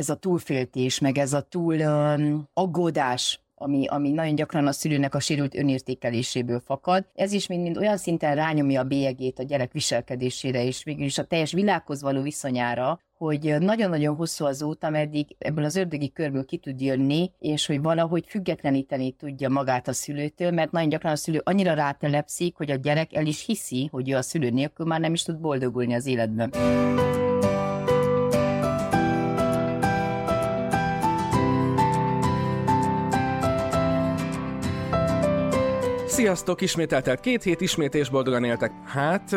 ez a túlféltés, meg ez a túl um, aggódás, ami, ami nagyon gyakran a szülőnek a sérült önértékeléséből fakad. Ez is mind, mind olyan szinten rányomja a bélyegét a gyerek viselkedésére, és végül is a teljes világhoz való viszonyára, hogy nagyon-nagyon hosszú az út, ameddig ebből az ördögi körből ki tud jönni, és hogy valahogy függetleníteni tudja magát a szülőtől, mert nagyon gyakran a szülő annyira rátelepszik, hogy a gyerek el is hiszi, hogy ő a szülő nélkül már nem is tud boldogulni az életben. Sziasztok! Ismét eltelt két hét, ismét és boldogan éltek. Hát,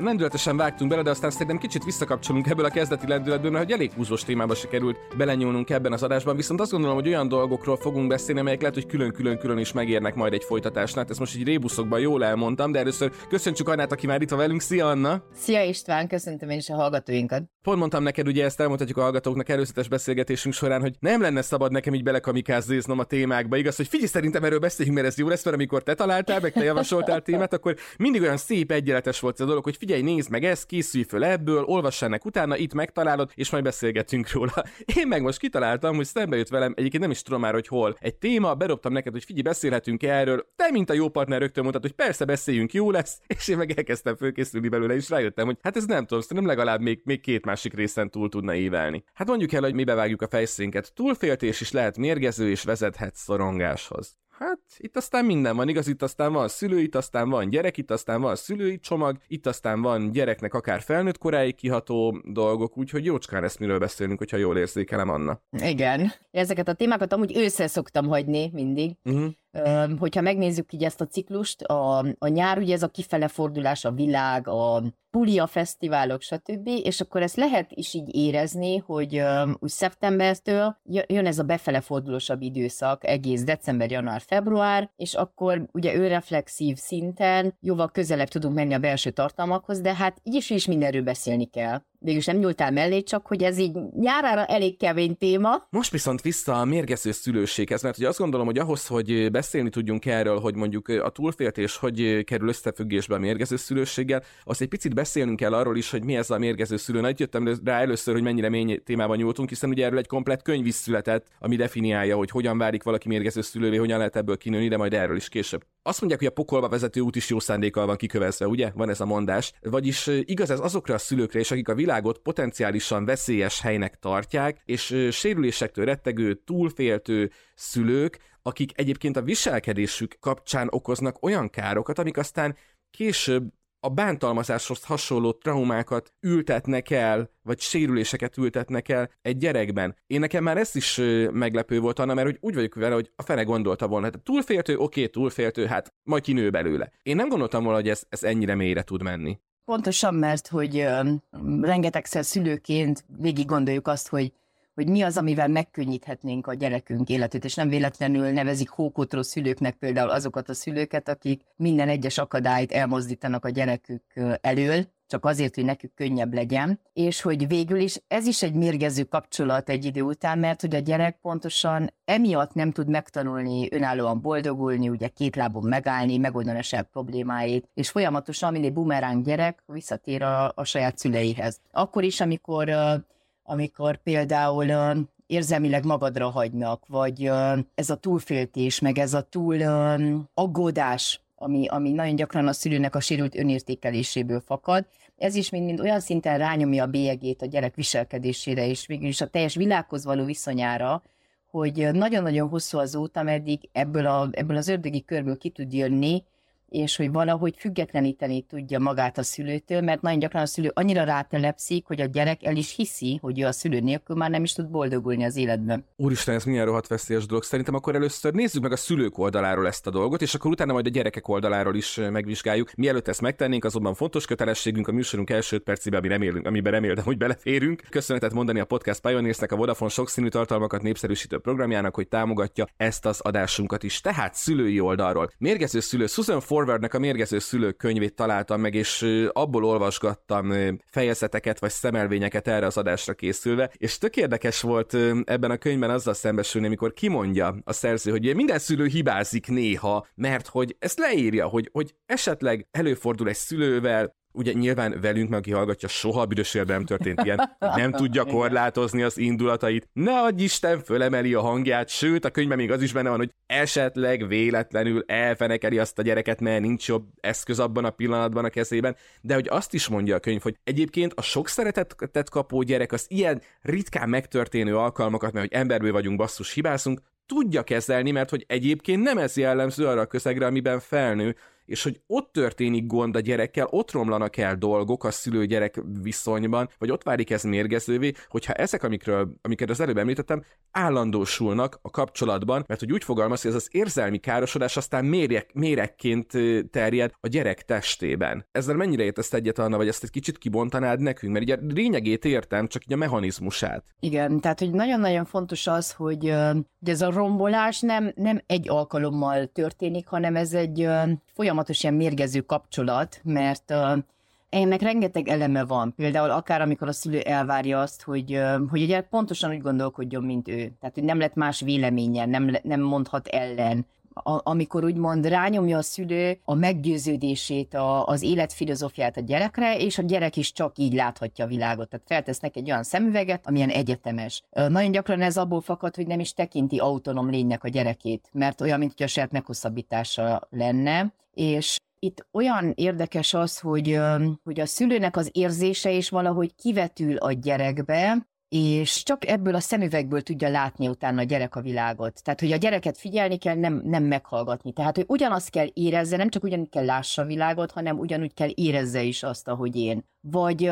lendületesen vágtunk bele, de aztán szerintem kicsit visszakapcsolunk ebből a kezdeti lendületből, mert hogy elég húzós témába sikerült belenyúlnunk ebben az adásban, viszont azt gondolom, hogy olyan dolgokról fogunk beszélni, amelyek lehet, hogy külön-külön-külön is megérnek majd egy folytatásnál. Hát ezt most így rébuszokban jól elmondtam, de először köszöntsük Annát, aki már itt van velünk. Szia Anna! Szia István, köszöntöm én is a hallgatóinkat. Pont mondtam neked, ugye ezt elmondhatjuk a hallgatóknak előzetes beszélgetésünk során, hogy nem lenne szabad nekem így belekamikázzéznom a témákba. Igaz, hogy figyelj, szerintem erről beszéljünk, mert ez jó lesz, mert amikor te találtál, meg te javasoltál témát, akkor mindig olyan szép egyenletes volt ez a dolog, hogy figyelj, nézd meg ezt, készülj föl ebből, olvass ennek utána, itt megtalálod, és majd beszélgetünk róla. Én meg most kitaláltam, hogy szembe jött velem, egyébként nem is tudom már, hogy hol. Egy téma, berobtam neked, hogy figyelj, beszélhetünk erről. Te, mint a jó partner, rögtön mondtad, hogy persze beszéljünk, jó lesz, és én meg elkezdtem fölkészülni belőle, és rájöttem, hogy hát ez nem tudom, szerintem legalább még, még két másik részen túl tudna évelni. Hát mondjuk el, hogy mi bevágjuk a fejszénket. Túlféltés is lehet mérgező, és vezethet szorongáshoz. Hát itt aztán minden van, igaz? Itt aztán van szülő, itt aztán van gyerek, itt aztán van szülői csomag, itt aztán van gyereknek akár felnőtt koráig kiható dolgok, úgyhogy jócskán ezt miről beszélünk, hogyha jól érzékelem, Anna. Igen. Ezeket a témákat amúgy ősszel szoktam hagyni mindig. Uh-huh hogyha megnézzük így ezt a ciklust, a, a nyár ugye ez a kifele fordulás, a világ, a pulia fesztiválok, stb., és akkor ezt lehet is így érezni, hogy úgy szeptembertől jön ez a befele fordulósabb időszak, egész december, január, február, és akkor ugye önreflexív szinten jóval közelebb tudunk menni a belső tartalmakhoz, de hát így is, is mindenről beszélni kell végülis nem nyúltál mellé, csak hogy ez így nyárára elég kevény téma. Most viszont vissza a mérgező szülőséghez, mert ugye azt gondolom, hogy ahhoz, hogy beszélni tudjunk erről, hogy mondjuk a túlféltés hogy kerül összefüggésbe a mérgező szülőséggel, azt egy picit beszélnünk kell arról is, hogy mi ez a mérgező szülő. Na, itt jöttem rá először, hogy mennyire mély témában nyúltunk, hiszen ugye erről egy komplet könyv is született, ami definiálja, hogy hogyan válik valaki mérgező szülővé, hogyan lehet ebből kinőni, de majd erről is később. Azt mondják, hogy a pokolba vezető út is jó szándékkal van kikövezve, ugye? Van ez a mondás. Vagyis igaz ez azokra a szülőkre is, akik a világot potenciálisan veszélyes helynek tartják, és sérülésektől rettegő, túlféltő szülők, akik egyébként a viselkedésük kapcsán okoznak olyan károkat, amik aztán később a bántalmazáshoz hasonló traumákat ültetnek el, vagy sérüléseket ültetnek el egy gyerekben. Én nekem már ez is meglepő volt, Anna, mert hogy úgy vagyok vele, hogy a fene gondolta volna, hát túlféltő, oké, túlféltő, hát majd kinő belőle. Én nem gondoltam volna, hogy ez, ez ennyire mélyre tud menni. Pontosan, mert hogy rengetegszer szülőként végig gondoljuk azt, hogy hogy mi az, amivel megkönnyíthetnénk a gyerekünk életét, és nem véletlenül nevezik hókotró szülőknek például azokat a szülőket, akik minden egyes akadályt elmozdítanak a gyerekük elől, csak azért, hogy nekük könnyebb legyen, és hogy végül is ez is egy mérgező kapcsolat egy idő után, mert hogy a gyerek pontosan emiatt nem tud megtanulni önállóan boldogulni, ugye két lábon megállni, megoldani a saját problémáit, és folyamatosan, mint egy bumeráng gyerek visszatér a, a saját szüleihez. Akkor is, amikor, amikor például érzelmileg magadra hagynak, vagy ez a túlféltés, meg ez a túl aggódás, ami, ami nagyon gyakran a szülőnek a sérült önértékeléséből fakad. Ez is mind, mind olyan szinten rányomja a bélyegét a gyerek viselkedésére, és végül is a teljes világhoz való viszonyára, hogy nagyon-nagyon hosszú az út, ameddig ebből, a, ebből az ördögi körből ki tud jönni, és hogy valahogy függetleníteni tudja magát a szülőtől, mert nagyon gyakran a szülő annyira rátelepszik, hogy a gyerek el is hiszi, hogy ő a szülő nélkül már nem is tud boldogulni az életben. Úristen, ez milyen rohadt veszélyes dolog. Szerintem akkor először nézzük meg a szülők oldaláról ezt a dolgot, és akkor utána majd a gyerekek oldaláról is megvizsgáljuk. Mielőtt ezt megtennénk, azonban fontos kötelességünk a műsorunk első percében, ami remélünk, amiben remélem, hogy beleférünk. Köszönetet mondani a Podcast Pioneersnek, a Vodafone sokszínű tartalmakat népszerűsítő programjának, hogy támogatja ezt az adásunkat is. Tehát szülői oldalról. Mérgező szülő Susan Ford Forwardnek a Mérgező Szülők könyvét találtam meg, és abból olvasgattam fejezeteket vagy szemelvényeket erre az adásra készülve, és tök érdekes volt ebben a könyvben azzal szembesülni, amikor kimondja a szerző, hogy minden szülő hibázik néha, mert hogy ezt leírja, hogy, hogy esetleg előfordul egy szülővel, ugye nyilván velünk, meg aki hallgatja, soha büdös nem történt ilyen, nem tudja korlátozni az indulatait, ne adj Isten, fölemeli a hangját, sőt, a könyvben még az is benne van, hogy esetleg véletlenül elfenekeli azt a gyereket, mert nincs jobb eszköz abban a pillanatban a kezében, de hogy azt is mondja a könyv, hogy egyébként a sok szeretetet kapó gyerek az ilyen ritkán megtörténő alkalmakat, mert hogy emberből vagyunk, basszus, hibázunk, tudja kezelni, mert hogy egyébként nem ez jellemző arra a közegre, amiben felnő, és hogy ott történik gond a gyerekkel, ott romlanak el dolgok a szülő-gyerek viszonyban, vagy ott válik ez mérgezővé, hogyha ezek, amikről, amiket az előbb említettem, állandósulnak a kapcsolatban, mert hogy úgy fogalmaz, hogy ez az érzelmi károsodás aztán mérek, mérekként terjed a gyerek testében. Ezzel mennyire értesz egyet, Anna, vagy ezt egy kicsit kibontanád nekünk? Mert ugye a lényegét értem, csak így a mechanizmusát. Igen, tehát hogy nagyon-nagyon fontos az, hogy, hogy ez a rombolás nem, nem egy alkalommal történik, hanem ez egy folyamatos ilyen mérgező kapcsolat, mert ennek rengeteg eleme van. Például akár amikor a szülő elvárja azt, hogy, hogy ugye pontosan úgy gondolkodjon, mint ő. Tehát, hogy nem lett más véleménye, nem, nem mondhat ellen. A, amikor úgymond rányomja a szülő a meggyőződését, a, az életfilozófiát a gyerekre, és a gyerek is csak így láthatja a világot. Tehát feltesznek egy olyan szemüveget, amilyen egyetemes. Nagyon gyakran ez abból fakad, hogy nem is tekinti autonóm lénynek a gyerekét, mert olyan, mint hogy a saját meghosszabbítása lenne, és itt olyan érdekes az, hogy, hogy a szülőnek az érzése is valahogy kivetül a gyerekbe, és csak ebből a szemüvegből tudja látni utána a gyerek a világot. Tehát, hogy a gyereket figyelni kell, nem, nem meghallgatni. Tehát, hogy ugyanazt kell érezze, nem csak ugyanúgy kell lássa a világot, hanem ugyanúgy kell érezze is azt, ahogy én. Vagy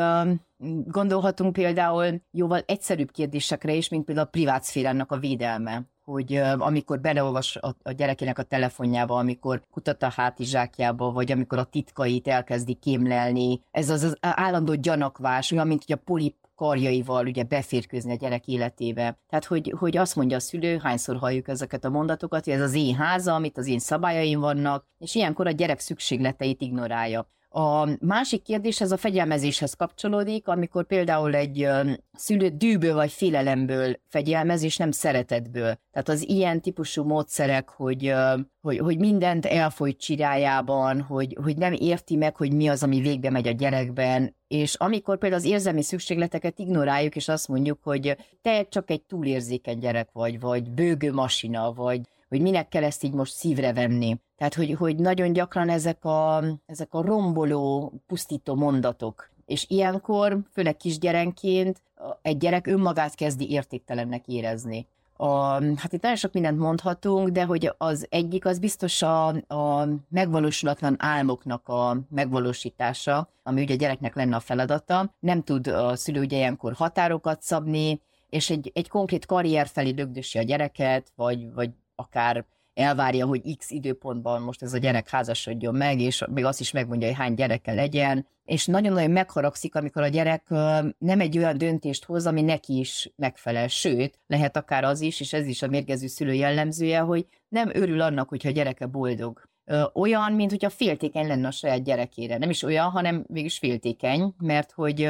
gondolhatunk például jóval egyszerűbb kérdésekre is, mint például a privát szférának a védelme hogy amikor beleolvas a, a gyerekének a telefonjába, amikor kutat a hátizsákjába, vagy amikor a titkait elkezdi kémlelni, ez az, az állandó gyanakvás, olyan, mint hogy a polip karjaival ugye beférkőzni a gyerek életébe. Tehát, hogy, hogy azt mondja a szülő, hányszor halljuk ezeket a mondatokat, hogy ez az én háza, amit az én szabályaim vannak, és ilyenkor a gyerek szükségleteit ignorálja. A másik kérdés, ez a fegyelmezéshez kapcsolódik, amikor például egy szülő dűből vagy félelemből fegyelmez, és nem szeretetből. Tehát az ilyen típusú módszerek, hogy, hogy, hogy mindent elfolyt csirájában, hogy, hogy nem érti meg, hogy mi az, ami végbe megy a gyerekben, és amikor például az érzelmi szükségleteket ignoráljuk, és azt mondjuk, hogy te csak egy túlérzékeny gyerek vagy, vagy bőgő masina, vagy hogy minek kell ezt így most szívre venni. Tehát, hogy, hogy nagyon gyakran ezek a, ezek a romboló, pusztító mondatok. És ilyenkor, főleg kisgyerenként, egy gyerek önmagát kezdi értéktelennek érezni. A, hát itt nagyon sok mindent mondhatunk, de hogy az egyik az biztos a, a megvalósulatlan álmoknak a megvalósítása, ami ugye a gyereknek lenne a feladata. Nem tud a szülő ugye ilyenkor határokat szabni, és egy, egy konkrét karrier felé lögdösi a gyereket, vagy, vagy akár elvárja, hogy x időpontban most ez a gyerek házasodjon meg, és még azt is megmondja, hogy hány gyereke legyen, és nagyon-nagyon megharagszik, amikor a gyerek nem egy olyan döntést hoz, ami neki is megfelel. Sőt, lehet akár az is, és ez is a mérgező szülő jellemzője, hogy nem örül annak, hogyha a gyereke boldog. Olyan, mint hogyha féltékeny lenne a saját gyerekére. Nem is olyan, hanem mégis féltékeny, mert hogy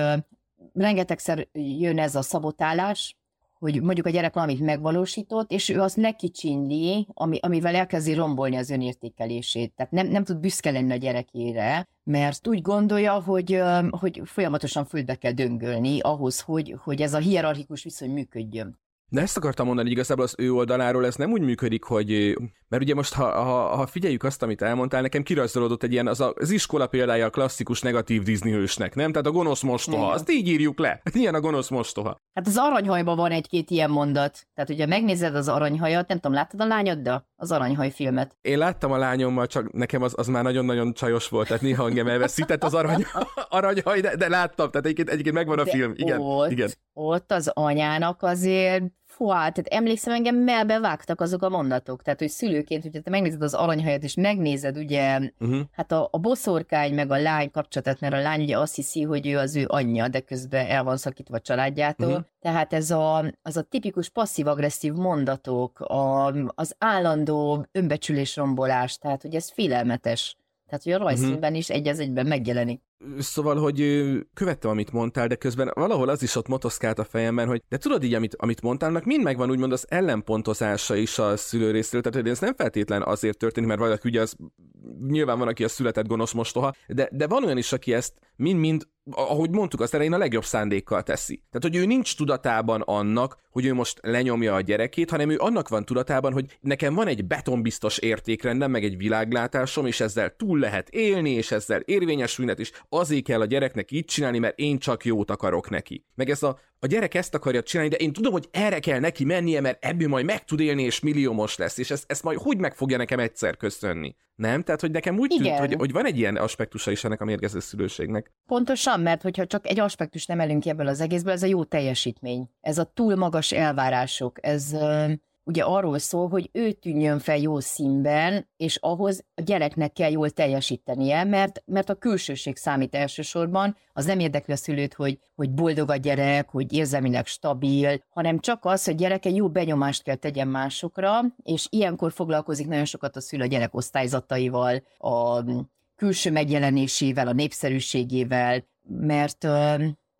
rengetegszer jön ez a szabotálás, hogy mondjuk a gyerek valamit megvalósított, és ő azt lekicsinli, ami, amivel elkezdi rombolni az önértékelését. Tehát nem, nem tud büszke lenni a gyerekére, mert úgy gondolja, hogy, hogy folyamatosan földbe kell döngölni ahhoz, hogy, hogy ez a hierarchikus viszony működjön. De ezt akartam mondani, hogy igazából az ő oldaláról ez nem úgy működik, hogy mert ugye most, ha, ha, ha figyeljük azt, amit elmondtál, nekem kirajzolódott egy ilyen, az, a, az iskola példája a klasszikus negatív Disney hősnek, nem? Tehát a gonosz mostoha, Igen. azt így írjuk le. Milyen a gonosz mostoha? Hát az aranyhajban van egy-két ilyen mondat. Tehát ugye megnézed az aranyhajat, nem tudom, láttad a lányod, de az aranyhaj filmet. Én láttam a lányommal, csak nekem az, az már nagyon-nagyon csajos volt, tehát néha engem elveszített az arany, aranyhaj, de, de láttam, tehát egyébként, egyébként megvan a de film. Igen, ott, igen. ott az anyának azért Fú, tehát emlékszem, engem melbe vágtak azok a mondatok. Tehát, hogy szülőként, hogyha te megnézed az aranyhajat, és megnézed ugye, uh-huh. hát a, a boszorkány meg a lány kapcsolatát, mert a lány ugye azt hiszi, hogy ő az ő anyja, de közben el van szakítva a családjától. Uh-huh. Tehát ez a, az a tipikus passzív-agresszív mondatok, a, az állandó önbecsülésrombolás, tehát hogy ez félelmetes. Tehát, hogy a rajzfilmben uh-huh. is egy az egyben megjelenik. Szóval, hogy követtem, amit mondtál, de közben valahol az is ott motoszkált a fejemben, hogy de tudod így, amit, amit mondtál, mind megvan úgymond az ellenpontozása is a szülő részéről, tehát hogy ez nem feltétlen azért történik, mert valaki ugye az nyilván van, aki a született gonosz mostoha, de, de van olyan is, aki ezt mind-mind ahogy mondtuk, azt elején a legjobb szándékkal teszi. Tehát, hogy ő nincs tudatában annak, hogy ő most lenyomja a gyerekét, hanem ő annak van tudatában, hogy nekem van egy betonbiztos értékrendem, meg egy világlátásom, és ezzel túl lehet élni, és ezzel érvényesülni, és azért kell a gyereknek így csinálni, mert én csak jót akarok neki. Meg ez a, a gyerek ezt akarja csinálni, de én tudom, hogy erre kell neki mennie, mert ebből majd meg tud élni, és milliómos lesz, és ezt, ezt majd hogy meg fogja nekem egyszer köszönni. Nem? Tehát, hogy nekem úgy tűnt, hogy, hogy van egy ilyen aspektusa is ennek a mérgező szülőségnek. Pontosan, mert hogyha csak egy aspektus nem elünk ebből az egészből, ez a jó teljesítmény. Ez a túl magas elvárások, ez ugye arról szól, hogy ő tűnjön fel jó színben, és ahhoz a gyereknek kell jól teljesítenie, mert, mert a külsőség számít elsősorban, az nem érdekli a szülőt, hogy, hogy boldog a gyerek, hogy érzelmileg stabil, hanem csak az, hogy gyerek egy jó benyomást kell tegyen másokra, és ilyenkor foglalkozik nagyon sokat a szülő a gyerek osztályzataival, a külső megjelenésével, a népszerűségével, mert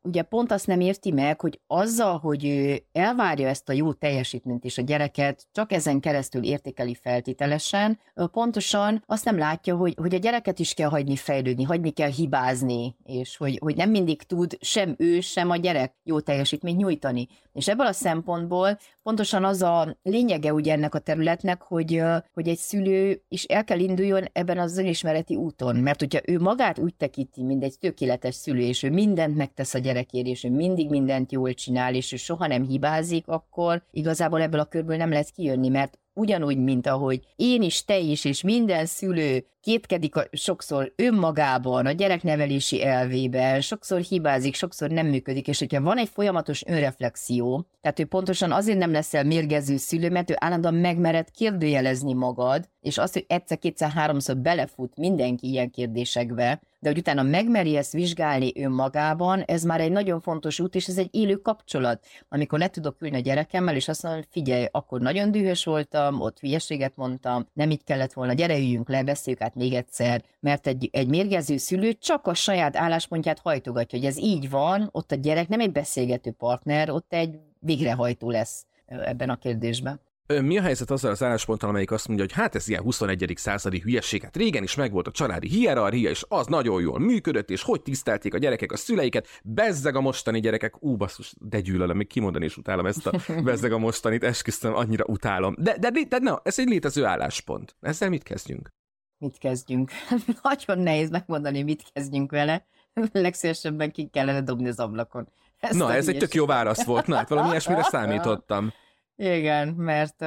ugye pont azt nem érti meg, hogy azzal, hogy ő elvárja ezt a jó teljesítményt és a gyereket csak ezen keresztül értékeli feltételesen, pontosan azt nem látja, hogy, hogy a gyereket is kell hagyni fejlődni, hagyni kell hibázni, és hogy, hogy nem mindig tud sem ő, sem a gyerek jó teljesítményt nyújtani. És ebből a szempontból pontosan az a lényege ugye ennek a területnek, hogy, hogy egy szülő is el kell induljon ebben az önismereti úton, mert hogyha ő magát úgy tekinti, mint egy tökéletes szülő, és ő mindent megtesz a gyerekért, ő mindig mindent jól csinál, és ő soha nem hibázik, akkor igazából ebből a körből nem lehet kijönni, mert ugyanúgy, mint ahogy én is, te is, és minden szülő kétkedik a, sokszor önmagában, a gyereknevelési elvében, sokszor hibázik, sokszor nem működik, és hogyha van egy folyamatos önreflexió, tehát ő pontosan azért nem leszel mérgező szülő, mert ő állandóan megmered kérdőjelezni magad, és azt, hogy egyszer, kétszer, háromszor belefut mindenki ilyen kérdésekbe, de hogy utána megmeri ezt vizsgálni önmagában, ez már egy nagyon fontos út, és ez egy élő kapcsolat. Amikor le tudok ülni a gyerekemmel, és azt mondom, figyelj, akkor nagyon dühös voltam, ott hülyeséget mondtam, nem így kellett volna, gyere üljünk le, beszéljük át még egyszer, mert egy, egy mérgező szülő csak a saját álláspontját hajtogatja, hogy ez így van, ott a gyerek nem egy beszélgető partner, ott egy végrehajtó lesz ebben a kérdésben. Mi a helyzet azzal az állásponttal, amelyik azt mondja, hogy hát ez ilyen 21. századi hülyeség, hát régen is megvolt a családi hierarchia, és az nagyon jól működött, és hogy tisztelték a gyerekek a szüleiket, bezzeg a mostani gyerekek, ú, basszus, de gyűlölöm, még kimondani is utálom ezt a bezzeg a mostanit, esküszöm, annyira utálom. De, de, de, de na, ez egy létező álláspont. Ezzel mit kezdjünk? Mit kezdjünk? Nagyon nehéz megmondani, mit kezdjünk vele. Legszívesebben ki kellene dobni az ablakon. Ezt Na, ez egy tök jó válasz volt, na, hát valami ilyesmire számítottam. Igen, mert,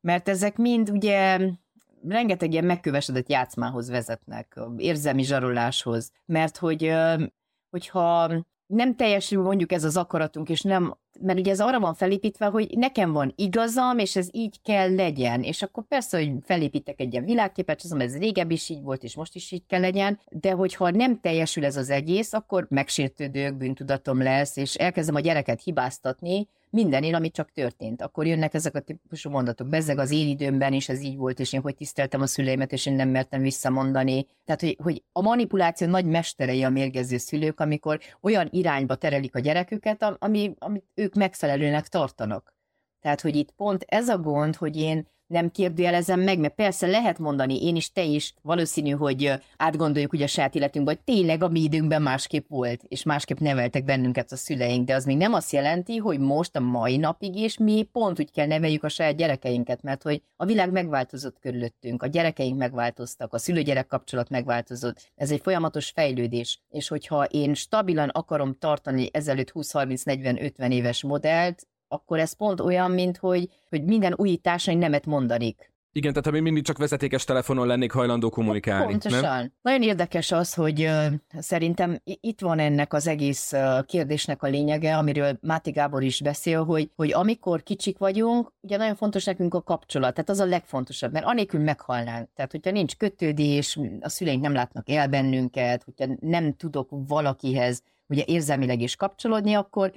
mert ezek mind ugye rengeteg ilyen megkövesedett játszmához vezetnek, érzelmi zsaroláshoz, mert hogy hogyha nem teljesül mondjuk ez az akaratunk, és nem, mert ugye ez arra van felépítve, hogy nekem van igazam, és ez így kell legyen, és akkor persze, hogy felépítek egy ilyen világképet, és ez régebb is így volt, és most is így kell legyen, de hogyha nem teljesül ez az egész, akkor megsértődök, bűntudatom lesz, és elkezdem a gyereket hibáztatni, mindenén, ami csak történt. Akkor jönnek ezek a típusú mondatok. Bezzeg az én időmben is ez így volt, és én hogy tiszteltem a szüleimet, és én nem mertem visszamondani. Tehát, hogy, hogy a manipuláció nagy mesterei a mérgező szülők, amikor olyan irányba terelik a gyereküket, ami, amit ők megfelelőnek tartanak. Tehát, hogy itt pont ez a gond, hogy én nem kérdőjelezem meg, mert persze lehet mondani, én is, te is, valószínű, hogy átgondoljuk ugye a saját életünkben, hogy tényleg a mi időnkben másképp volt, és másképp neveltek bennünket a szüleink, de az még nem azt jelenti, hogy most a mai napig is mi pont úgy kell neveljük a saját gyerekeinket, mert hogy a világ megváltozott körülöttünk, a gyerekeink megváltoztak, a szülő-gyerek kapcsolat megváltozott, ez egy folyamatos fejlődés, és hogyha én stabilan akarom tartani ezelőtt 20-30-40-50 éves modellt, akkor ez pont olyan, mint hogy, hogy minden újításra nemet mondanik. Igen, tehát ha még mindig csak vezetékes telefonon lennék hajlandó kommunikálni. Pontosan. Nem? Nagyon érdekes az, hogy uh, szerintem itt van ennek az egész uh, kérdésnek a lényege, amiről Máté Gábor is beszél, hogy, hogy amikor kicsik vagyunk, ugye nagyon fontos nekünk a kapcsolat, tehát az a legfontosabb, mert anélkül meghalnánk. Tehát, hogyha nincs kötődés, a szüleink nem látnak el bennünket, hogyha nem tudok valakihez ugye érzelmileg is kapcsolódni, akkor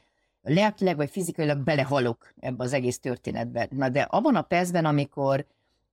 lelkileg vagy fizikailag belehalok ebbe az egész történetbe. Na de abban a percben, amikor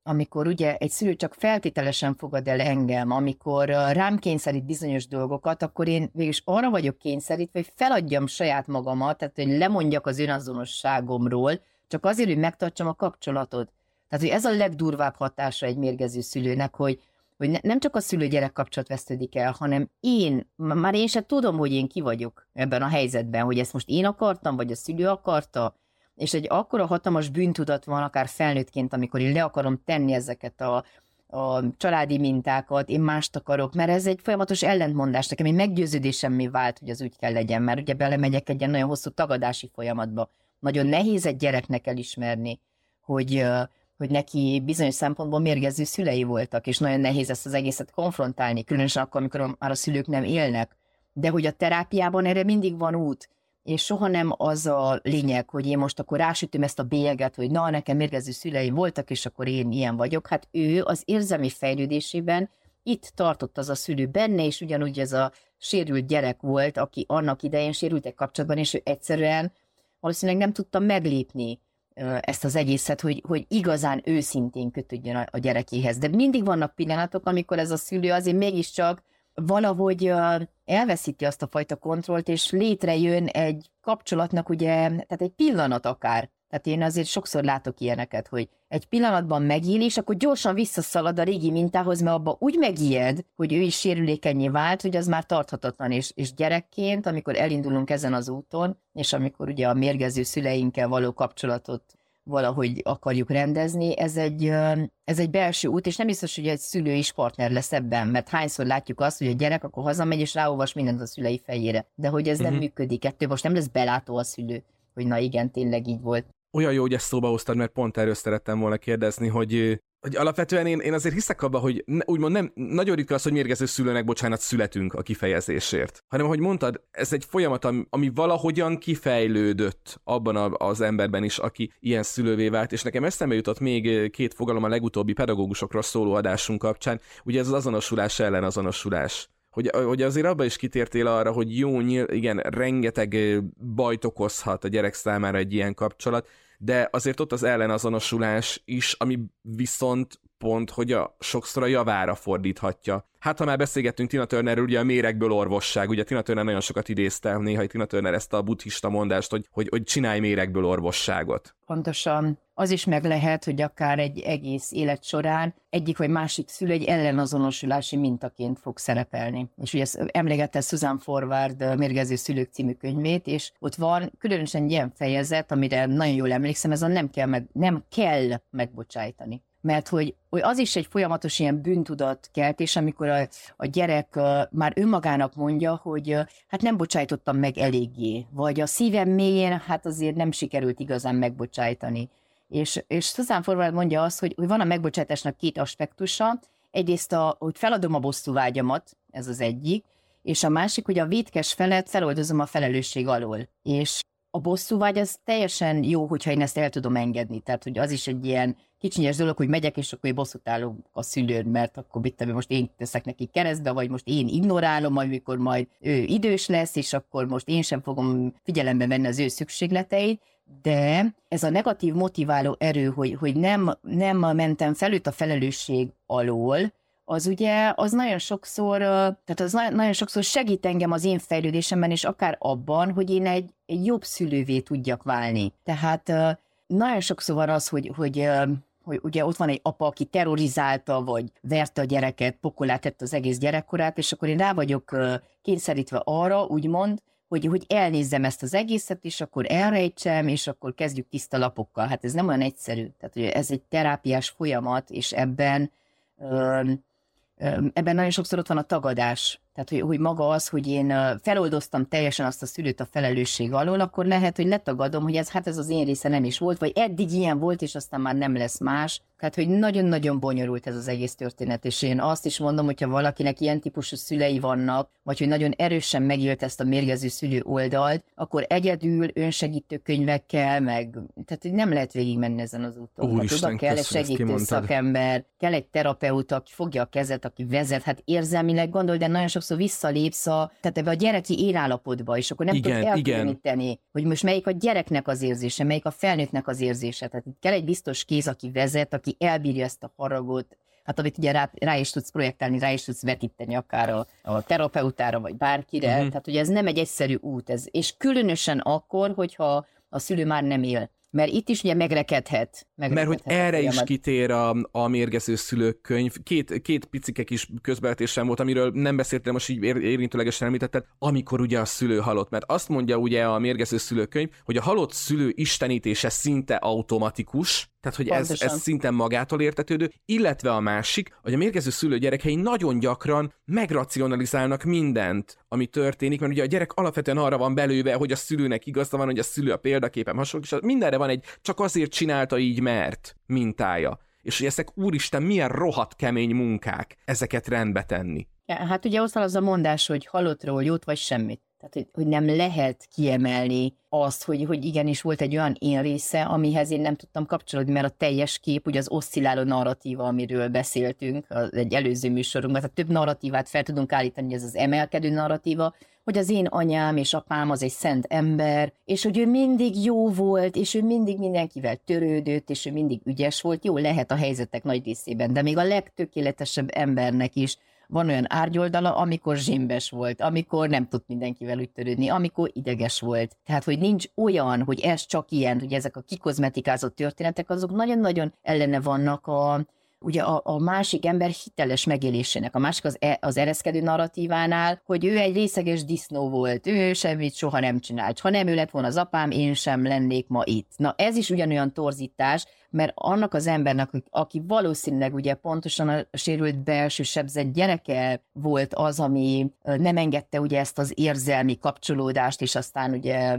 amikor ugye egy szülő csak feltételesen fogad el engem, amikor rám kényszerít bizonyos dolgokat, akkor én végülis arra vagyok kényszerítve, hogy feladjam saját magamat, tehát hogy lemondjak az önazonosságomról, csak azért, hogy megtartsam a kapcsolatot. Tehát, hogy ez a legdurvább hatása egy mérgező szülőnek, hogy, hogy ne, nem csak a szülő-gyerek kapcsolat vesztődik el, hanem én, már én sem tudom, hogy én ki vagyok ebben a helyzetben, hogy ezt most én akartam, vagy a szülő akarta, és egy akkora hatalmas bűntudat van, akár felnőttként, amikor én le akarom tenni ezeket a, a családi mintákat, én mást akarok, mert ez egy folyamatos ellentmondás. Nekem egy meggyőződésem mi vált, hogy az úgy kell legyen, mert ugye belemegyek egy ilyen nagyon hosszú tagadási folyamatba. Nagyon nehéz egy gyereknek elismerni, hogy, hogy neki bizonyos szempontból mérgező szülei voltak, és nagyon nehéz ezt az egészet konfrontálni, különösen akkor, amikor már a szülők nem élnek. De hogy a terápiában erre mindig van út, és soha nem az a lényeg, hogy én most akkor rásütöm ezt a bélyeget, hogy na, nekem mérgező szüleim voltak, és akkor én ilyen vagyok. Hát ő az érzelmi fejlődésében itt tartott az a szülő benne, és ugyanúgy ez a sérült gyerek volt, aki annak idején sérültek kapcsolatban, és ő egyszerűen valószínűleg nem tudta meglépni ezt az egészet, hogy, hogy igazán őszintén kötődjön a, a gyerekéhez. De mindig vannak pillanatok, amikor ez a szülő azért mégiscsak valahogy elveszíti azt a fajta kontrollt, és létrejön egy kapcsolatnak ugye, tehát egy pillanat akár. Tehát én azért sokszor látok ilyeneket, hogy egy pillanatban megél, és akkor gyorsan visszaszalad a régi mintához, mert abba úgy megijed, hogy ő is sérülékenyé vált, hogy az már tarthatatlan, és, és gyerekként, amikor elindulunk ezen az úton, és amikor ugye a mérgező szüleinkkel való kapcsolatot valahogy akarjuk rendezni, ez egy, ez egy belső út, és nem biztos, hogy egy szülő is partner lesz ebben, mert hányszor látjuk azt, hogy a gyerek akkor hazamegy, és ráolvas mindent a szülei fejére. De hogy ez uh-huh. nem mhm. működik, ettől most nem lesz belátó a szülő, hogy na igen, tényleg így volt. Olyan jó, hogy ezt szóba hoztad, mert pont erről szerettem volna kérdezni, hogy hogy alapvetően én, én azért hiszek abba, hogy ne, úgymond nem, nagyon ritka az, hogy mérgező szülőnek, bocsánat, születünk a kifejezésért. Hanem, ahogy mondtad, ez egy folyamat, ami, ami valahogyan kifejlődött abban a, az emberben is, aki ilyen szülővé vált, és nekem eszembe jutott még két fogalom a legutóbbi pedagógusokról szóló adásunk kapcsán, ugye ez az azonosulás ellen azonosulás hogy, hogy azért abba is kitértél arra, hogy jó, nyíl, igen, rengeteg bajt okozhat a gyerek számára egy ilyen kapcsolat, de azért ott az ellenazonosulás is, ami viszont pont, hogy a, sokszor a javára fordíthatja. Hát, ha már beszélgettünk Tina Turnerről, ugye a méregből orvosság, ugye Tina Turner nagyon sokat idézte, néha Tina Turner ezt a buddhista mondást, hogy, hogy, hogy csinálj méregből orvosságot. Pontosan. Az is meg lehet, hogy akár egy egész élet során egyik vagy másik szülő egy ellenazonosulási mintaként fog szerepelni. És ugye emlegette Susan Forward Mérgező szülők című könyvét, és ott van különösen egy ilyen fejezet, amire nagyon jól emlékszem, ez a nem kell, meg, nem kell megbocsájtani mert hogy, hogy az is egy folyamatos ilyen bűntudat keltés, amikor a, a gyerek uh, már önmagának mondja, hogy hát nem bocsájtottam meg eléggé, vagy a szívem mélyén hát azért nem sikerült igazán megbocsájtani. És, és Susan Forward mondja azt, hogy, hogy van a megbocsátásnak két aspektusa, egyrészt, a, hogy feladom a bosszú vágyamat, ez az egyik, és a másik, hogy a vétkes felet feloldozom a felelősség alól. És a bosszúvágy az teljesen jó, hogyha én ezt el tudom engedni. Tehát, hogy az is egy ilyen kicsinyes dolog, hogy megyek, és akkor én bosszút állok a szülőn, mert akkor mit most én teszek neki keresztbe, vagy most én ignorálom, amikor majd ő idős lesz, és akkor most én sem fogom figyelembe venni az ő szükségleteit, de ez a negatív motiváló erő, hogy, hogy nem, nem mentem fel őt a felelősség alól, az ugye, az nagyon sokszor, tehát az nagyon sokszor segít engem az én fejlődésemben, és akár abban, hogy én egy, egy jobb szülővé tudjak válni. Tehát nagyon sokszor van az, hogy, hogy hogy ugye ott van egy apa, aki terrorizálta, vagy verte a gyereket, pokolát tett az egész gyerekkorát, és akkor én rá vagyok kényszerítve arra, úgymond, hogy, hogy elnézzem ezt az egészet, és akkor elrejtsem, és akkor kezdjük tiszta lapokkal. Hát ez nem olyan egyszerű. Tehát hogy ez egy terápiás folyamat, és ebben ebben nagyon sokszor ott van a tagadás. Tehát, hogy, hogy maga az, hogy én feloldoztam teljesen azt a szülőt a felelősség alól, akkor lehet, hogy letagadom, hogy ez hát ez az én része nem is volt, vagy eddig ilyen volt, és aztán már nem lesz más. Tehát, hogy nagyon-nagyon bonyolult ez az egész történet, és én azt is mondom, hogyha valakinek ilyen típusú szülei vannak, vagy hogy nagyon erősen megélt ezt a mérgező szülő oldalt, akkor egyedül önsegítő könyvekkel, meg, tehát hogy nem lehet végigmenni ezen az úton. Úristen, hát, kell egy segítő szakember, kell egy terapeuta, aki fogja a kezet, aki vezet, hát érzelmileg gondol, de nagyon sokszor sokszor visszalépsz a, tehát ebbe a gyereki élállapotba, és akkor nem Igen, tudod igen. elkülöníteni, hogy most melyik a gyereknek az érzése, melyik a felnőttnek az érzése. Tehát itt kell egy biztos kéz, aki vezet, aki elbírja ezt a haragot, hát amit ugye rá, rá is tudsz projektálni, rá is tudsz vetíteni akár a, a terapeutára, vagy bárkire. Uh-huh. Tehát ugye ez nem egy egyszerű út, ez, és különösen akkor, hogyha a szülő már nem él. Mert itt is ugye megrekedhet. Mert megrekedhet hogy a erre is kitér a, a mérgező szülők könyv. Két, két picike kis közbevetésem volt, amiről nem beszéltem, most így ér, érintőlegesen említetted, amikor ugye a szülő halott. Mert azt mondja ugye a mérgező szülők könyv, hogy a halott szülő istenítése szinte automatikus, tehát hogy ez, Pontosan. ez szinte magától értetődő, illetve a másik, hogy a mérgező szülő gyerekei nagyon gyakran megracionalizálnak mindent, ami történik, mert ugye a gyerek alapvetően arra van belőve, hogy a szülőnek igaza van, hogy a szülő a példaképem hasonló, és mindenre van egy csak azért csinálta így, mert mintája. És hogy ezek úristen milyen rohadt kemény munkák ezeket rendbe tenni. Ja, hát ugye ott van az a mondás, hogy halottról jót vagy semmit. Tehát, hogy, hogy nem lehet kiemelni azt, hogy, hogy igenis volt egy olyan én része, amihez én nem tudtam kapcsolódni, mert a teljes kép, ugye az oszcilláló narratíva, amiről beszéltünk az egy előző műsorunkban, tehát több narratívát fel tudunk állítani, hogy ez az emelkedő narratíva, hogy az én anyám és apám az egy szent ember, és hogy ő mindig jó volt, és ő mindig mindenkivel törődött, és ő mindig ügyes volt. Jó, lehet a helyzetek nagy részében, de még a legtökéletesebb embernek is van olyan árgyoldala, amikor zsimbes volt, amikor nem tud mindenkivel úgy törődni, amikor ideges volt. Tehát, hogy nincs olyan, hogy ez csak ilyen, hogy ezek a kikozmetikázott történetek, azok nagyon-nagyon ellene vannak a, ugye a, a másik ember hiteles megélésének, a másik az, e, az ereszkedő narratívánál, hogy ő egy részeges disznó volt, ő semmit soha nem csinált. Ha nem ő lett volna az apám, én sem lennék ma itt. Na ez is ugyanolyan torzítás, mert annak az embernek, aki valószínűleg ugye pontosan a sérült belső sebzett gyereke volt az, ami nem engedte ugye ezt az érzelmi kapcsolódást, és aztán ugye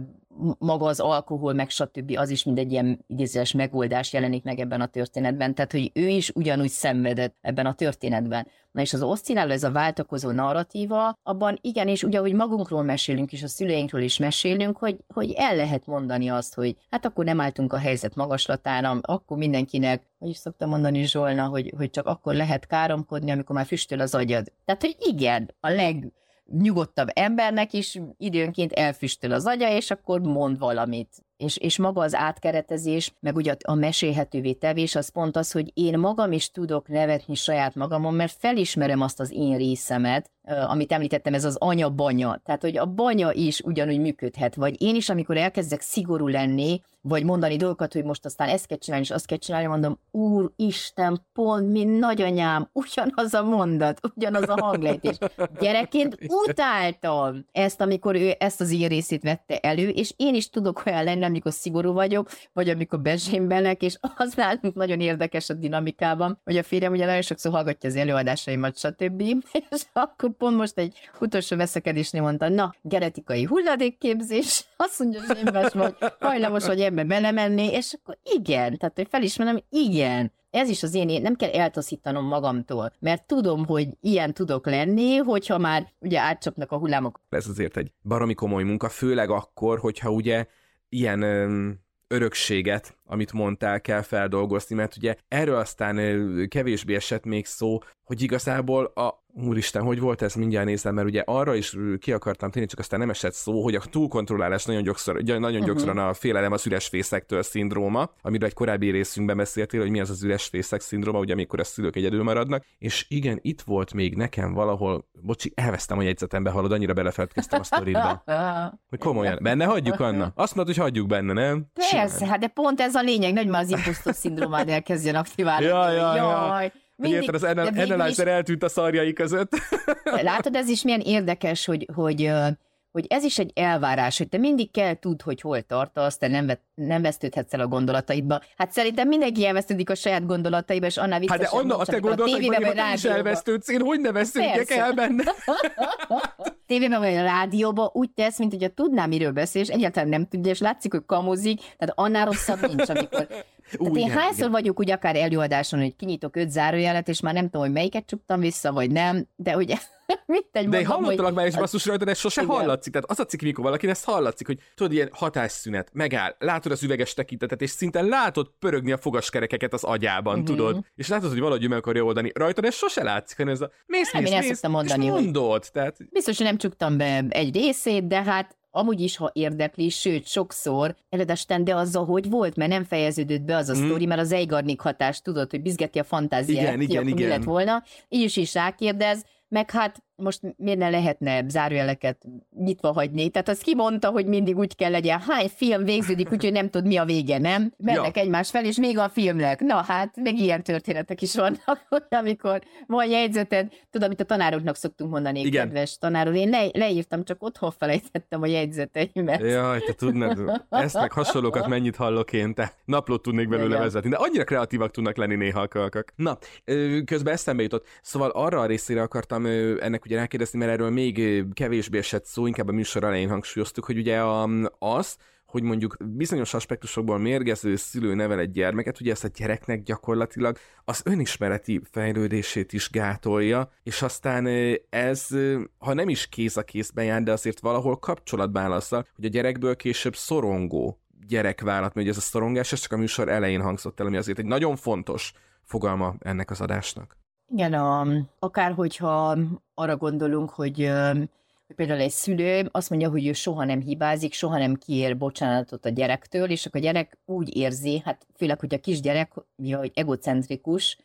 maga az alkohol, meg stb. az is mindegy ilyen idézőes megoldás jelenik meg ebben a történetben, tehát hogy ő is ugyanúgy szenvedett ebben a történetben. Na és az oszcilláló, ez a váltakozó narratíva, abban igenis, ugye, hogy magunkról mesélünk, és a szüleinkről is mesélünk, hogy, hogy el lehet mondani azt, hogy hát akkor nem álltunk a helyzet magaslatára, akkor mindenkinek, hogy is szoktam mondani Zsolna, hogy, hogy csak akkor lehet káromkodni, amikor már füstöl az agyad. Tehát, hogy igen, a leg nyugodtabb embernek is időnként elfüstöl az agya, és akkor mond valamit. És, és maga az átkeretezés, meg ugye a mesélhetővé tevés, az pont az, hogy én magam is tudok nevetni saját magamon, mert felismerem azt az én részemet, amit említettem, ez az anya-banya. Tehát, hogy a banya is ugyanúgy működhet, vagy én is, amikor elkezdek szigorú lenni, vagy mondani dolgokat, hogy most aztán ezt kell csinálni, és azt kell csinálni, mondom, Úr Isten, pont, mint nagyanyám, ugyanaz a mondat, ugyanaz a hanglejtés. Gyerekként utáltam ezt, amikor ő ezt az én részét vette elő, és én is tudok olyan lenni, amikor szigorú vagyok, vagy amikor bezsémbenek, és az nálunk nagyon érdekes a dinamikában, hogy a férjem ugye nagyon sokszor hallgatja az előadásaimat, stb. És akkor pont most egy utolsó veszekedésnél mondta, na, genetikai hulladékképzés, azt mondja, hogy én vagy, hajlamos, hogy ebbe belemenni, és akkor igen, tehát hogy felismerem, igen, ez is az én, nem kell eltaszítanom magamtól, mert tudom, hogy ilyen tudok lenni, hogyha már ugye átcsapnak a hullámok. Ez azért egy baromi komoly munka, főleg akkor, hogyha ugye ilyen örökséget, amit mondtál, kell feldolgozni, mert ugye erről aztán kevésbé esett még szó, hogy igazából a Úristen, hogy volt ez? Mindjárt nézem, mert ugye arra is ki akartam tenni, csak aztán nem esett szó, hogy a túlkontrollálás nagyon, gyakor, nagyon uh-huh. gyakran a félelem az üres fészektől szindróma, amiről egy korábbi részünkben beszéltél, hogy mi az az üres fészek szindróma, ugye amikor a szülők egyedül maradnak, és igen, itt volt még nekem valahol, bocsi, elvesztem a jegyzetembe, hallod, annyira belefeledkeztem a sztoridba. Hogy komolyan, benne hagyjuk, Anna? Azt mondod, hogy hagyjuk benne, nem? Persze, hát de pont ez a lényeg, hogy már az imposztor szindrómád elkezdjen aktiválni. Ja, ja, ja. Jaj. Mindig, érted, az analyzer is... eltűnt a szarjai között. Látod, ez is milyen érdekes, hogy, hogy, hogy ez is egy elvárás, hogy te mindig kell tud, hogy hol tartasz, te nem, nem vesztődhetsz el a gondolataidba. Hát szerintem mindenki elvesztődik a saját gondolataiba, és annál viccesebb. Hát de Anna, a te gondolataidban a is elvesztődsz, én hogy ne vesztődjek el benne? tévében vagy a rádióban úgy tesz, mint hogyha tudná, miről beszél, és egyáltalán nem tudja, és látszik, hogy kamozik, tehát annál rosszabb nincs, amikor Ú, Tehát én igen, hányszor igen. vagyok úgy akár előadáson, hogy kinyitok öt zárójelet, és már nem tudom, hogy melyiket csuktam vissza, vagy nem, de ugye mit egy De én hallottalak hogy... már is basszus rajta, de sose igen. hallatszik. Tehát az a cikk, mikor valaki ezt hallatszik, hogy tudod, ilyen hatásszünet, megáll, lát, látod az üveges tekintetet, és szinte látod pörögni a fogaskerekeket az agyában, uh-huh. tudod? És látod, hogy valahogy meg akarja oldani. Rajtad ez sose látszik, hanem ez a mész, nem, mész, én mész, mondani, és mondod. Tehát... Biztos, hogy nem csuktam be egy részét, de hát amúgy is, ha érdekli, sőt, sokszor eledesten, de azzal, hogy volt, mert nem fejeződött be az a mm. sztori, mert az Eigarnik hatás, tudod, hogy bizgeti a fantáziát, igen, igen, igen. mi lett volna. Így is is rákérdez, meg hát most miért ne lehetne zárójeleket nyitva hagyni? Tehát az kimondta, hogy mindig úgy kell legyen, hány film végződik, úgyhogy nem tud mi a vége, nem? Mennek ja. egymás fel, és még a filmnek. Na hát, meg ilyen történetek is vannak, amikor van jegyzeted, tudod, amit a tanároknak szoktunk mondani, Igen. kedves tanárok. Én le, leírtam, csak otthon felejtettem a jegyzeteimet. Jaj, te tudnád, ezt meg hasonlókat mennyit hallok én, te naplót tudnék belőle Igen. vezetni, de annyira kreatívak tudnak lenni néha a kölkök. Na, közben eszembe jutott, szóval arra a részére akartam ennek ugye rákérdezni, mert erről még kevésbé esett szó, inkább a műsor elején hangsúlyoztuk, hogy ugye a, az, hogy mondjuk bizonyos aspektusokból mérgező szülő nevel egy gyermeket, ugye ezt a gyereknek gyakorlatilag az önismereti fejlődését is gátolja, és aztán ez, ha nem is kéz a kézben jár, de azért valahol kapcsolatban azzal, hogy a gyerekből később szorongó gyerek vállalt, mert ugye ez a szorongás, ez csak a műsor elején hangzott el, ami azért egy nagyon fontos fogalma ennek az adásnak. Igen, a, akár hogyha arra gondolunk, hogy, például egy szülő azt mondja, hogy ő soha nem hibázik, soha nem kiér bocsánatot a gyerektől, és akkor a gyerek úgy érzi, hát főleg, hogy a kisgyerek, hogy egocentrikus,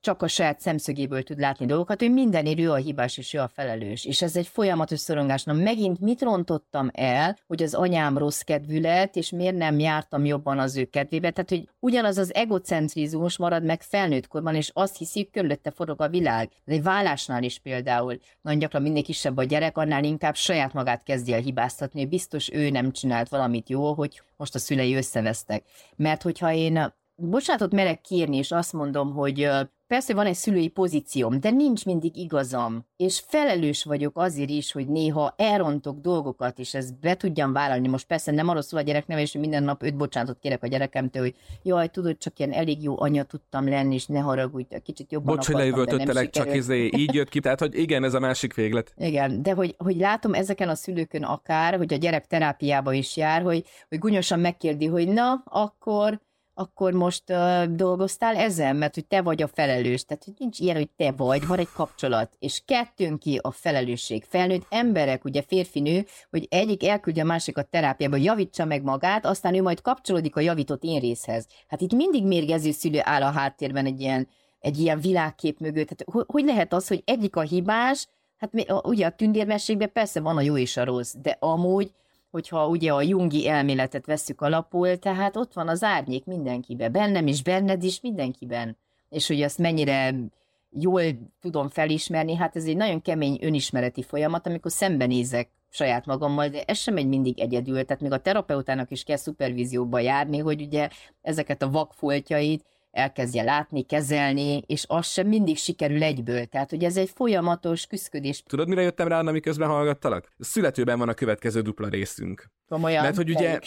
csak a saját szemszögéből tud látni dolgokat, hogy mindenért ő a hibás és ő a felelős. És ez egy folyamatos szorongás. Na megint mit rontottam el, hogy az anyám rossz kedvű lett, és miért nem jártam jobban az ő kedvébe? Tehát, hogy ugyanaz az egocentrizmus marad meg felnőtt korban, és azt hiszi, hogy körülötte forog a világ. De egy vállásnál is például nagyon gyakran minél kisebb a gyerek, annál inkább saját magát kezdi el hibáztatni, hogy biztos ő nem csinált valamit jó, hogy most a szülei összevesztek. Mert hogyha én bocsánatot merek kérni, és azt mondom, hogy persze van egy szülői pozícióm, de nincs mindig igazam, és felelős vagyok azért is, hogy néha elrontok dolgokat, és ezt be tudjam vállalni. Most persze nem arról szól a gyereknevelés, hogy minden nap öt bocsánatot kérek a gyerekemtől, hogy jaj, tudod, csak ilyen elég jó anya tudtam lenni, és ne haragudj, kicsit jobban Bocs, hogy leüvöltöttelek, csak ezé, így jött ki, tehát hogy igen, ez a másik véglet. Igen, de hogy, hogy látom ezeken a szülőkön akár, hogy a gyerek terápiába is jár, hogy, hogy gunyosan megkérdi, hogy na, akkor akkor most uh, dolgoztál ezen, mert hogy te vagy a felelős. Tehát, hogy nincs ilyen, hogy te vagy, van egy kapcsolat, és kettőn ki a felelősség. Felnőtt emberek, ugye férfinő, hogy egyik elküldje a másikat terápiába, javítsa meg magát, aztán ő majd kapcsolódik a javított én részhez. Hát itt mindig mérgező szülő áll a háttérben egy ilyen, egy ilyen világkép mögött. Hát, hogy lehet az, hogy egyik a hibás, hát ugye a tündérmességben persze van a jó és a rossz, de amúgy hogyha ugye a jungi elméletet veszük alapul, tehát ott van az árnyék mindenkiben, bennem is, benned is, mindenkiben. És hogy azt mennyire jól tudom felismerni, hát ez egy nagyon kemény önismereti folyamat, amikor szembenézek saját magammal, de ez sem egy mindig egyedül, tehát még a terapeutának is kell szupervízióba járni, hogy ugye ezeket a vakfoltjait elkezdje látni, kezelni, és az sem mindig sikerül egyből. Tehát, hogy ez egy folyamatos küzdködés. Tudod, mire jöttem rá, amiközben hallgattalak? Születőben van a következő dupla részünk. Komolyan? Mert hogy ugye,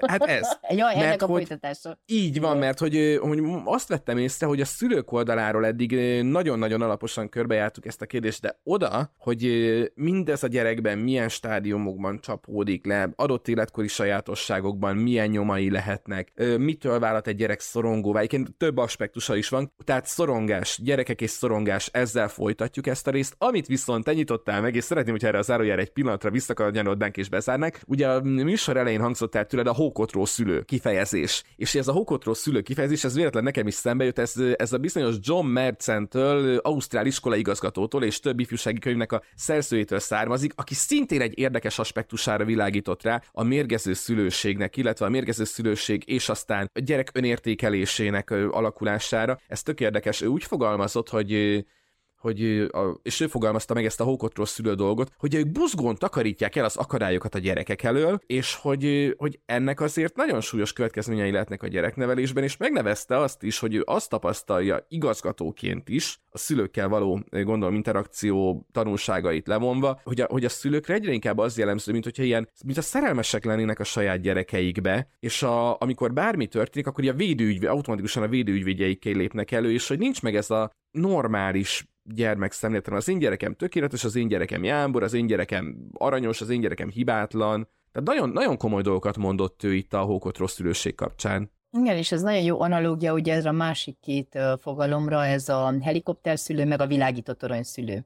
hát ez. Jaj, mert, ennek a folytatása. Így van, mert hogy, hogy azt vettem észre, hogy a szülők oldaláról eddig nagyon-nagyon alaposan körbejártuk ezt a kérdést, de oda, hogy mindez a gyerekben milyen stádiumokban csapódik le, adott életkori sajátosságokban milyen nyomai lehetnek, mitől vállalt egy gyerek szorongóvá, egyébként több aspektusa is van, tehát szorongás, gyerekek és szorongás, ezzel folytatjuk ezt a részt, amit viszont te meg, és szeretném, hogy erre a zárójára egy pillanatra visszakanyarodnánk és bezárnák. Ugye a műsor elején hangzott el tőled a hókotró szülő kifejezés. És ez a hókotró szülő kifejezés, ez véletlen nekem is szembe jött, ez, ez a bizonyos John Mercentől, Ausztrál iskola igazgatótól és több ifjúsági könyvnek a szerzőjétől származik, aki szintén egy érdekes aspektusára világított rá a mérgező szülőségnek, illetve a mérgező szülőség és aztán a gyerek önértékelésének alakulására. Ez tök érdekes. Ő úgy fogalmazott, hogy hogy, és ő fogalmazta meg ezt a hókotról szülő dolgot, hogy ők buzgón takarítják el az akadályokat a gyerekek elől, és hogy, hogy ennek azért nagyon súlyos következményei lehetnek a gyereknevelésben, és megnevezte azt is, hogy ő azt tapasztalja igazgatóként is, a szülőkkel való, gondolom, interakció tanulságait levonva, hogy a, hogy a szülőkre egyre inkább az jellemző, mint hogyha ilyen, mint a szerelmesek lennének a saját gyerekeikbe, és a, amikor bármi történik, akkor a védőügyvé, automatikusan a védőügyvédjeikkel lépnek elő, és hogy nincs meg ez a normális gyermekszemléletem. Az én gyerekem tökéletes, az én gyerekem jámbor, az én gyerekem aranyos, az én gyerekem hibátlan, Tehát nagyon, nagyon komoly dolgokat mondott ő itt a hókot rossz szülőség kapcsán. Igen, és ez nagyon jó analógia ugye ez a másik két fogalomra, ez a helikopterszülő, meg a világított toronyszülő.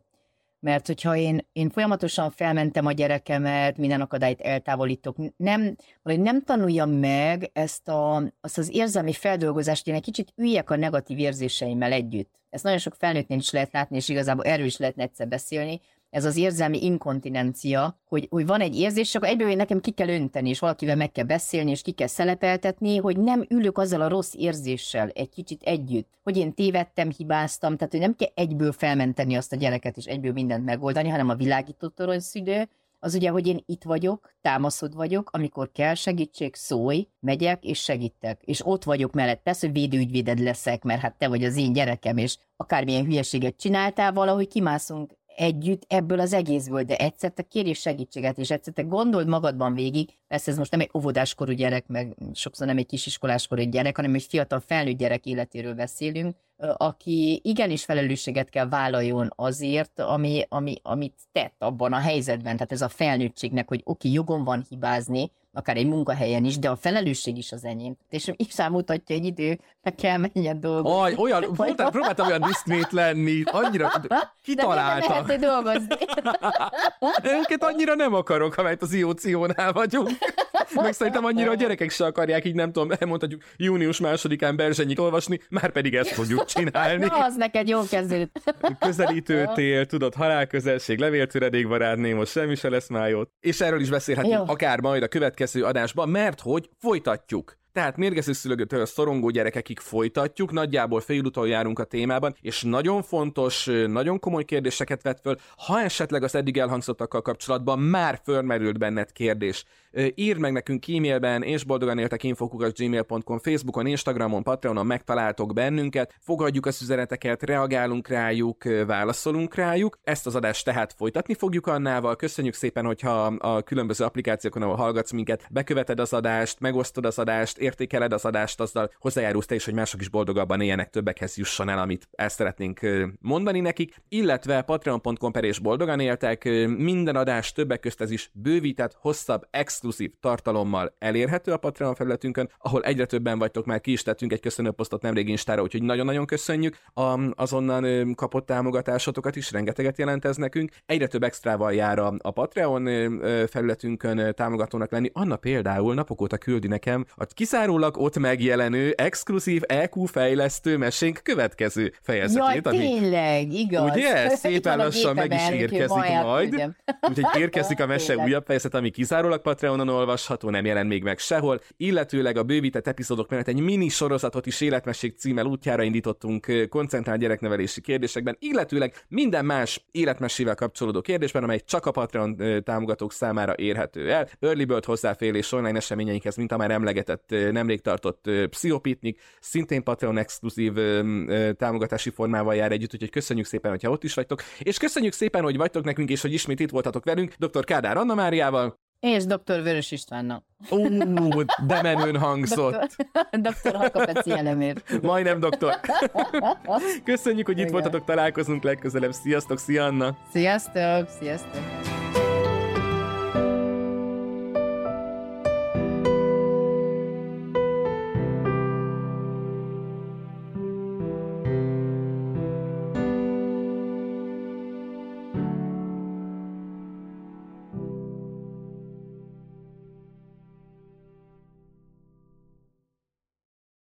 Mert hogyha én, én folyamatosan felmentem a gyerekemet, minden akadályt eltávolítok, nem, vagy nem tanuljam meg ezt a, azt az érzelmi feldolgozást, hogy én egy kicsit üljek a negatív érzéseimmel együtt. Ezt nagyon sok felnőttnél is lehet látni, és igazából erről is lehetne egyszer beszélni, ez az érzelmi inkontinencia, hogy, hogy van egy érzés, akkor egyből nekem ki kell önteni, és valakivel meg kell beszélni, és ki kell szelepeltetni, hogy nem ülök azzal a rossz érzéssel egy kicsit együtt, hogy én tévedtem, hibáztam, tehát hogy nem kell egyből felmenteni azt a gyereket, és egyből mindent megoldani, hanem a világított toronyszülő, az ugye, hogy én itt vagyok, támaszod vagyok, amikor kell segítség, szólj, megyek és segítek. És ott vagyok mellett. Persze, hogy védőügyvéded leszek, mert hát te vagy az én gyerekem, és akármilyen hülyeséget csináltál, valahogy kimászunk együtt ebből az egészből, de egyszer te kérj segítséget, és egyszer te gondold magadban végig, persze ez most nem egy óvodáskorú gyerek, meg sokszor nem egy kisiskoláskorú gyerek, hanem egy fiatal felnőtt gyerek életéről beszélünk, aki igenis felelősséget kell vállaljon azért, ami, ami, amit tett abban a helyzetben. Tehát ez a felnőttségnek, hogy oké, jogom van hibázni, akár egy munkahelyen is, de a felelősség is az enyém. És X mutatja egy idő, meg kell menjen dolgozni. Aj, olyan, voltál, próbáltam olyan diszkrét lenni, annyira kitalálta. De dolgozni. Őket annyira nem akarok, amelyet az IOC-nál vagyunk. Meg szerintem annyira a gyerekek se akarják, így nem tudom, elmondhatjuk június másodikán Berzsenyit olvasni, már pedig ezt fogjuk csinálni. Na, az neked jó kezdőd. Közelítőtél, tudod, halálközelség, levéltöredék barátné, most semmi se lesz már jót. És erről is beszélhetünk jó. akár majd a következő adásban, mert hogy folytatjuk. Tehát mérgező szülőtől szorongó gyerekekig folytatjuk, nagyjából félúton járunk a témában, és nagyon fontos, nagyon komoly kérdéseket vett föl, ha esetleg az eddig elhangzottakkal kapcsolatban már fölmerült benned kérdés. Írd meg nekünk e-mailben, és boldogan éltek gmail.com, Facebookon, Instagramon, Patreonon megtaláltok bennünket, fogadjuk az üzeneteket, reagálunk rájuk, válaszolunk rájuk. Ezt az adást tehát folytatni fogjuk annával. Köszönjük szépen, hogyha a különböző applikációkon, ahol hallgatsz minket, beköveted az adást, megosztod az adást, értékeled az adást, azzal hozzájárulsz te is, hogy mások is boldogabban éljenek, többekhez jusson el, amit el szeretnénk mondani nekik, illetve patreon.com per és boldogan éltek, minden adás többek közt ez is bővített, hosszabb, exkluzív tartalommal elérhető a Patreon felületünkön, ahol egyre többen vagytok, már ki is tettünk egy köszönőposztot nemrég Instára, úgyhogy nagyon-nagyon köszönjük a, azonnan kapott támogatásotokat is, rengeteget jelent ez nekünk. Egyre több extrával jár a, a Patreon felületünkön támogatónak lenni. Anna például napok óta küldi nekem a kizárólag ott megjelenő exkluzív EQ fejlesztő mesénk következő fejezetét. Jaj, tényleg, igaz. Ugye? Szépen lassan meg is érkezik majd. Úgyhogy érkezik a mese újabb fejezet, ami kizárólag Patreonon olvasható, nem jelent még meg sehol, illetőleg a bővített epizódok mellett egy mini sorozatot is életmesség címmel útjára indítottunk koncentrált gyereknevelési kérdésekben, illetőleg minden más életmesével kapcsolódó kérdésben, amely csak a Patreon támogatók számára érhető el. Early Bird hozzáférés online eseményeinkhez, mint a már emlegetett nemrég tartott Pszichopitnik, szintén Patreon exkluzív támogatási formával jár együtt, úgyhogy köszönjük szépen, hogyha ott is vagytok, és köszönjük szépen, hogy vagytok nekünk, és hogy ismét itt voltatok velünk, dr. Kádár Anna Máriával. És dr. Vörös Istvánnak. Ó, de menőn hangzott. Dr. Hakapeci elemér. Majdnem doktor. Köszönjük, hogy itt Igen. voltatok, találkozunk legközelebb. Sziasztok, szia Anna! Sziasztok, sziasztok!